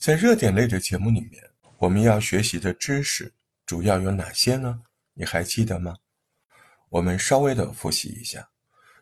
在热点类的节目里面，我们要学习的知识主要有哪些呢？你还记得吗？我们稍微的复习一下，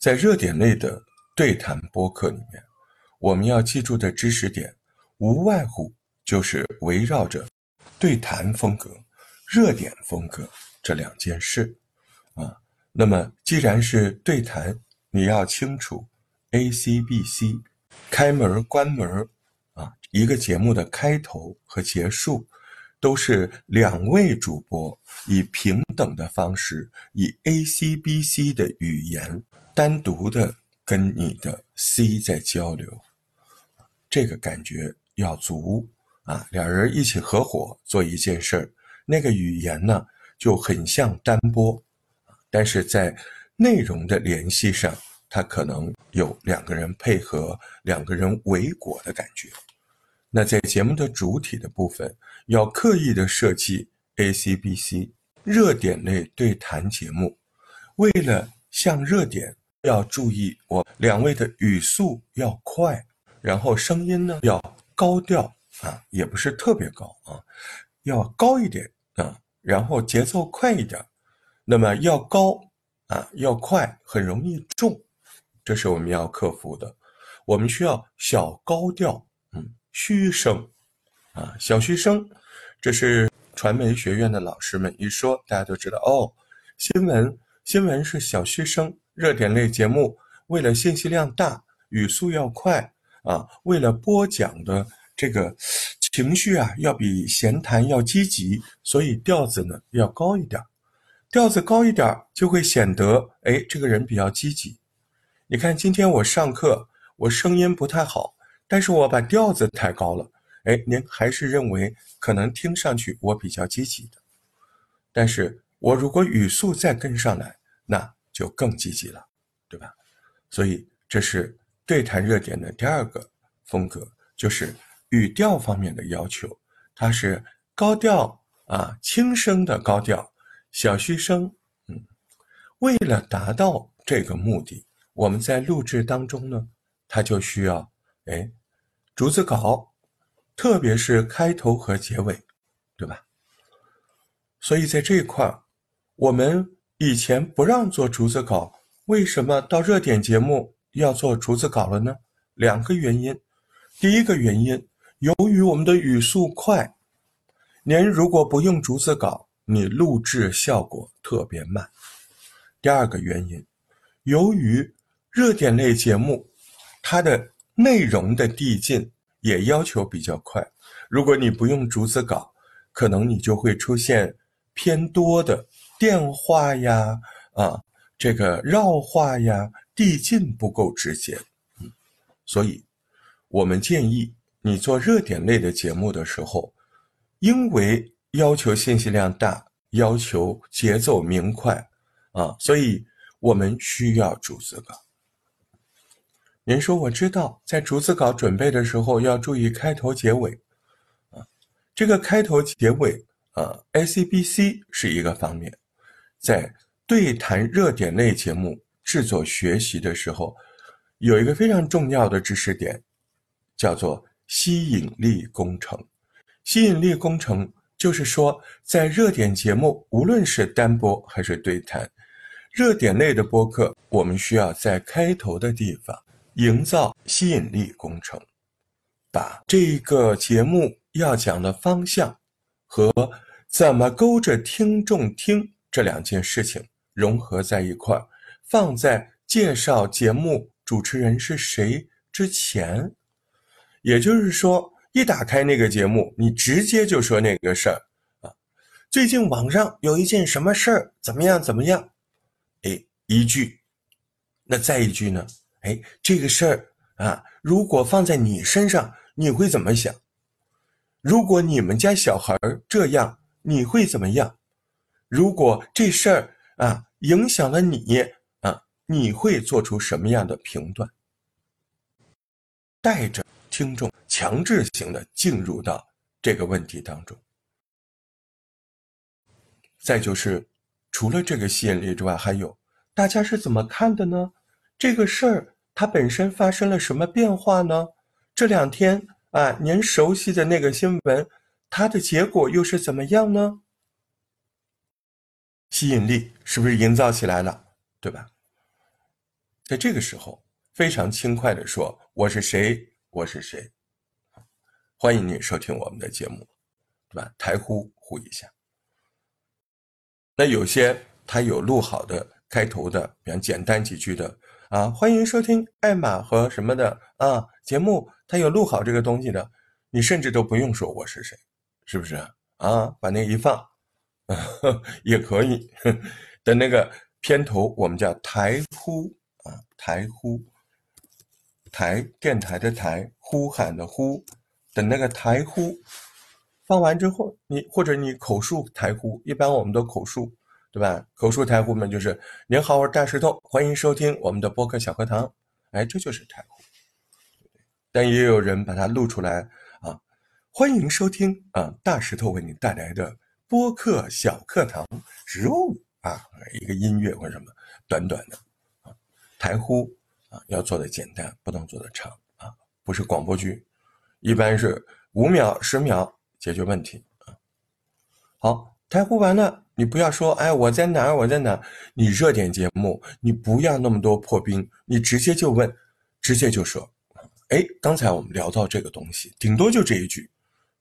在热点类的对谈播客里面，我们要记住的知识点，无外乎就是围绕着对谈风格、热点风格这两件事啊。那么，既然是对谈，你要清楚 A、C、B、C，开门、关门啊，一个节目的开头和结束。都是两位主播以平等的方式，以 A C B C 的语言单独的跟你的 C 在交流，这个感觉要足啊！两人一起合伙做一件事儿，那个语言呢就很像单播，但是在内容的联系上，它可能有两个人配合、两个人围裹的感觉。那在节目的主体的部分，要刻意的设计 A C B C 热点类对谈节目，为了向热点，要注意我两位的语速要快，然后声音呢要高调啊，也不是特别高啊，要高一点啊，然后节奏快一点，那么要高啊要快，很容易重，这是我们要克服的，我们需要小高调。嘘声，啊，小嘘声，这是传媒学院的老师们一说，大家都知道哦。新闻，新闻是小嘘声，热点类节目为了信息量大，语速要快啊，为了播讲的这个情绪啊，要比闲谈要积极，所以调子呢要高一点，调子高一点就会显得哎，这个人比较积极。你看今天我上课，我声音不太好。但是我把调子抬高了，哎，您还是认为可能听上去我比较积极的，但是我如果语速再跟上来，那就更积极了，对吧？所以这是对谈热点的第二个风格，就是语调方面的要求，它是高调啊，轻声的高调，小嘘声，嗯，为了达到这个目的，我们在录制当中呢，它就需要，哎。逐字稿，特别是开头和结尾，对吧？所以在这一块儿，我们以前不让做逐字稿，为什么到热点节目要做逐字稿了呢？两个原因。第一个原因，由于我们的语速快，您如果不用逐字稿，你录制效果特别慢。第二个原因，由于热点类节目，它的。内容的递进也要求比较快，如果你不用逐字稿，可能你就会出现偏多的电话呀，啊，这个绕话呀，递进不够直接，所以，我们建议你做热点类的节目的时候，因为要求信息量大，要求节奏明快，啊，所以我们需要逐字稿。您说我知道，在逐字稿准备的时候要注意开头结尾，啊，这个开头结尾啊，A C B C 是一个方面，在对谈热点类节目制作学习的时候，有一个非常重要的知识点，叫做吸引力工程。吸引力工程就是说，在热点节目，无论是单播还是对谈，热点类的播客，我们需要在开头的地方。营造吸引力工程，把这个节目要讲的方向和怎么勾着听众听这两件事情融合在一块儿，放在介绍节目主持人是谁之前。也就是说，一打开那个节目，你直接就说那个事儿啊。最近网上有一件什么事儿，怎么样怎么样？哎，一句，那再一句呢？哎，这个事儿啊，如果放在你身上，你会怎么想？如果你们家小孩这样，你会怎么样？如果这事儿啊影响了你啊，你会做出什么样的评断？带着听众强制性的进入到这个问题当中。再就是，除了这个吸引力之外，还有大家是怎么看的呢？这个事儿它本身发生了什么变化呢？这两天啊，您熟悉的那个新闻，它的结果又是怎么样呢？吸引力是不是营造起来了？对吧？在这个时候，非常轻快的说：“我是谁？我是谁？”欢迎你收听我们的节目，对吧？台呼呼一下。那有些他有录好的开头的，比方简单几句的啊，欢迎收听艾玛和什么的啊节目，他有录好这个东西的，你甚至都不用说我是谁，是不是啊？把那一放。也可以，的那个片头我们叫台呼啊，台呼，台电台的台，呼喊的呼，等那个台呼放完之后，你或者你口述台呼，一般我们都口述，对吧？口述台呼嘛，就是您好，我是大石头，欢迎收听我们的播客小课堂，哎，这就是台呼。但也有人把它录出来啊，欢迎收听啊，大石头为你带来的。播客小课堂，肉啊，一个音乐或者什么，短短的啊，台呼啊，要做的简单，不能做的长啊，不是广播剧，一般是五秒、十秒解决问题啊。好，台呼完了，你不要说，哎，我在哪儿？我在哪儿？你热点节目，你不要那么多破冰，你直接就问，直接就说，哎，刚才我们聊到这个东西，顶多就这一句，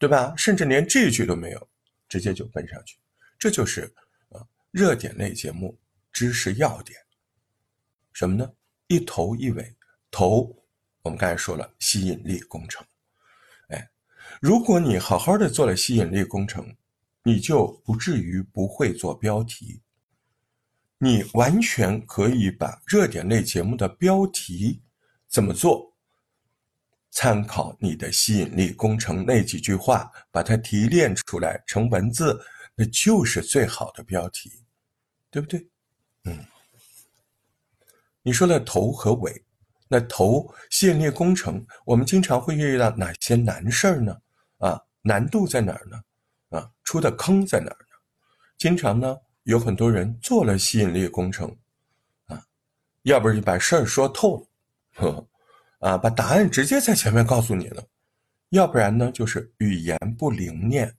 对吧？甚至连这一句都没有。直接就奔上去，这就是啊热点类节目知识要点。什么呢？一头一尾。头，我们刚才说了吸引力工程。哎，如果你好好的做了吸引力工程，你就不至于不会做标题。你完全可以把热点类节目的标题怎么做？参考你的吸引力工程那几句话，把它提炼出来成文字，那就是最好的标题，对不对？嗯，你说的头和尾，那头吸引力工程，我们经常会遇到哪些难事儿呢？啊，难度在哪儿呢？啊，出的坑在哪儿呢？经常呢，有很多人做了吸引力工程，啊，要不然就把事儿说透了，呵。啊，把答案直接在前面告诉你了，要不然呢，就是语言不灵验，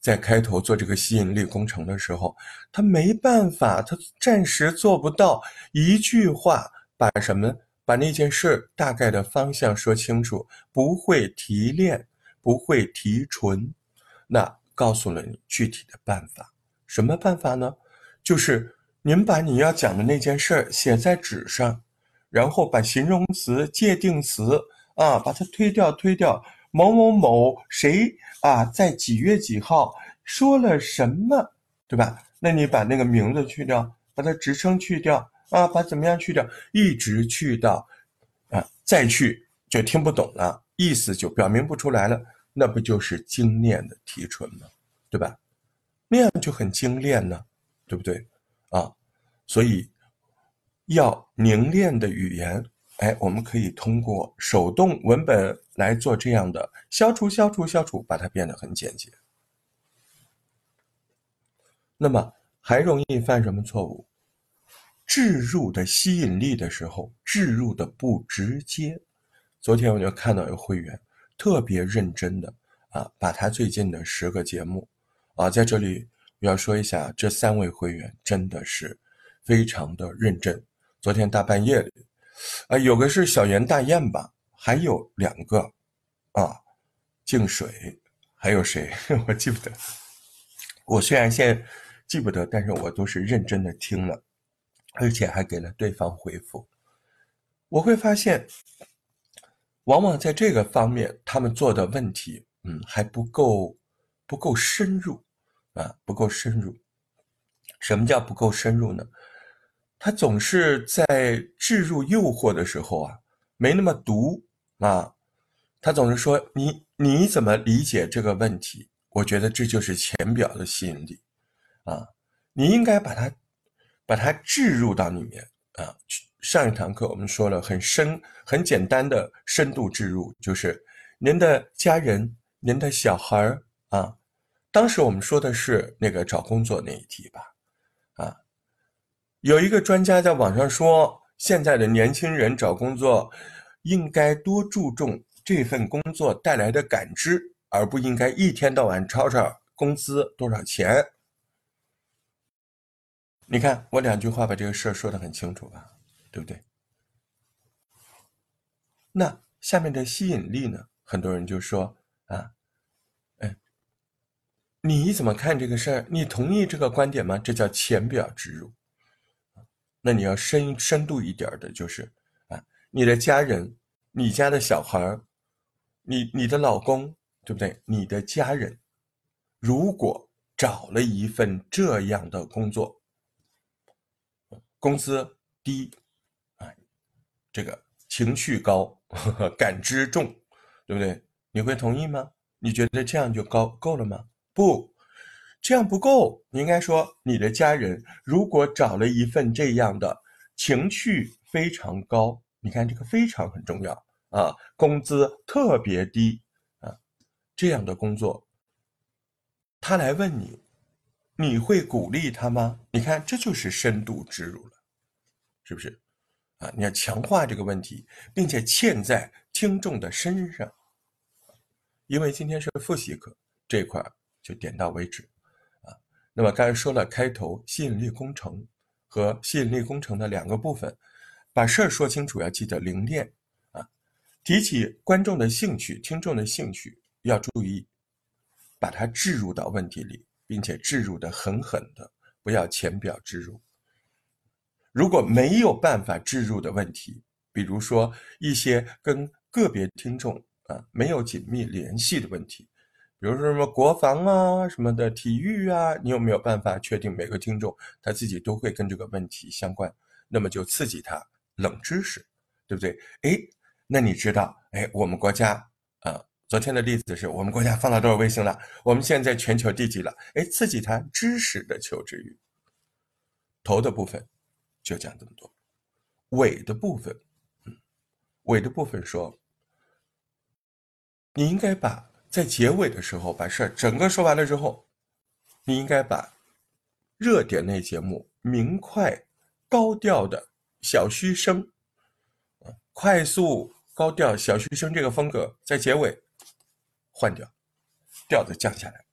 在开头做这个吸引力工程的时候，他没办法，他暂时做不到一句话把什么把那件事大概的方向说清楚，不会提炼，不会提纯，那告诉了你具体的办法，什么办法呢？就是您把你要讲的那件事写在纸上。然后把形容词、界定词啊，把它推掉，推掉。某某某谁啊，在几月几号说了什么，对吧？那你把那个名字去掉，把它职称去掉啊，把怎么样去掉，一直去到啊，再去就听不懂了，意思就表明不出来了。那不就是精炼的提纯吗？对吧？那样就很精炼呢，对不对？啊，所以。要凝练的语言，哎，我们可以通过手动文本来做这样的消除、消除、消除，把它变得很简洁。那么还容易犯什么错误？置入的吸引力的时候，置入的不直接。昨天我就看到有会员特别认真的啊，把他最近的十个节目啊，在这里我要说一下，这三位会员真的是非常的认真。昨天大半夜里，啊，有个是小圆大雁吧，还有两个，啊，净水，还有谁？我记不得。我虽然现在记不得，但是我都是认真的听了，而且还给了对方回复。我会发现，往往在这个方面，他们做的问题，嗯，还不够，不够深入，啊，不够深入。什么叫不够深入呢？他总是在置入诱惑的时候啊，没那么毒啊。他总是说：“你你怎么理解这个问题？”我觉得这就是浅表的吸引力啊。你应该把它把它置入到里面啊去。上一堂课我们说了很深很简单的深度置入，就是您的家人、您的小孩儿啊。当时我们说的是那个找工作那一题吧。啊有一个专家在网上说，现在的年轻人找工作应该多注重这份工作带来的感知，而不应该一天到晚吵吵工资多少钱。你看我两句话把这个事儿说的很清楚吧，对不对？那下面的吸引力呢？很多人就说啊，哎，你怎么看这个事儿？你同意这个观点吗？这叫浅表植入。那你要深深度一点的，就是啊，你的家人，你家的小孩儿。你你的老公对不对？你的家人如果找了一份这样的工作，工资低，这个情绪高，呵呵感知重，对不对？你会同意吗？你觉得这样就高够了吗？不，这样不够。你应该说，你的家人如果找了一份这样的情绪非常高，你看这个非常很重要。啊，工资特别低啊，这样的工作，他来问你，你会鼓励他吗？你看，这就是深度植入了，是不是？啊，你要强化这个问题，并且嵌在听众的身上。因为今天是复习课，这块就点到为止啊。那么刚才说了，开头吸引力工程和吸引力工程的两个部分，把事儿说清楚，要记得零练啊。提起观众的兴趣、听众的兴趣，要注意把它置入到问题里，并且置入的狠狠的，不要浅表置入。如果没有办法置入的问题，比如说一些跟个别听众啊没有紧密联系的问题，比如说什么国防啊、什么的体育啊，你有没有办法确定每个听众他自己都会跟这个问题相关？那么就刺激他冷知识，对不对？哎。那你知道，哎，我们国家，啊，昨天的例子是我们国家放了多少卫星了？我们现在全球第几了？哎，刺激他知识的求知欲。头的部分就讲这么多，尾的部分，嗯，尾的部分说，你应该把在结尾的时候把事儿整个说完了之后，你应该把热点类节目明快、高调的小嘘声，啊快速。高调小学生这个风格在结尾换掉，调子降下来，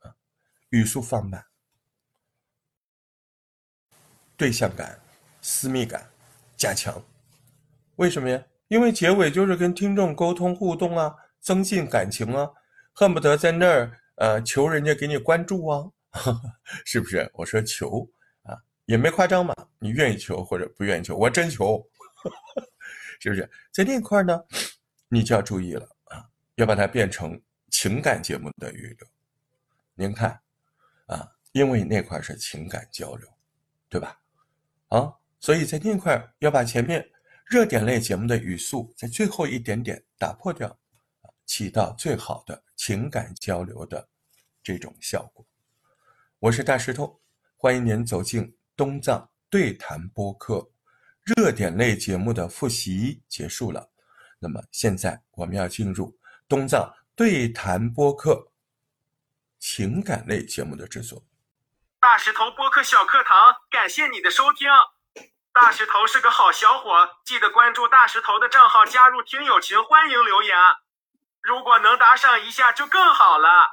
啊，语速放慢，对象感、私密感加强。为什么呀？因为结尾就是跟听众沟通互动啊，增进感情啊，恨不得在那儿呃求人家给你关注啊，是不是？我说求啊，也没夸张嘛，你愿意求或者不愿意求，我真求。是不是在那块呢？你就要注意了啊，要把它变成情感节目的预留。您看啊，因为那块是情感交流，对吧？啊，所以在那块要把前面热点类节目的语速在最后一点点打破掉，起到最好的情感交流的这种效果。我是大石头，欢迎您走进东藏对谈播客。热点类节目的复习结束了，那么现在我们要进入东藏对谈播客情感类节目的制作。大石头播客小课堂，感谢你的收听。大石头是个好小伙，记得关注大石头的账号，加入听友群，欢迎留言。如果能打赏一下就更好了。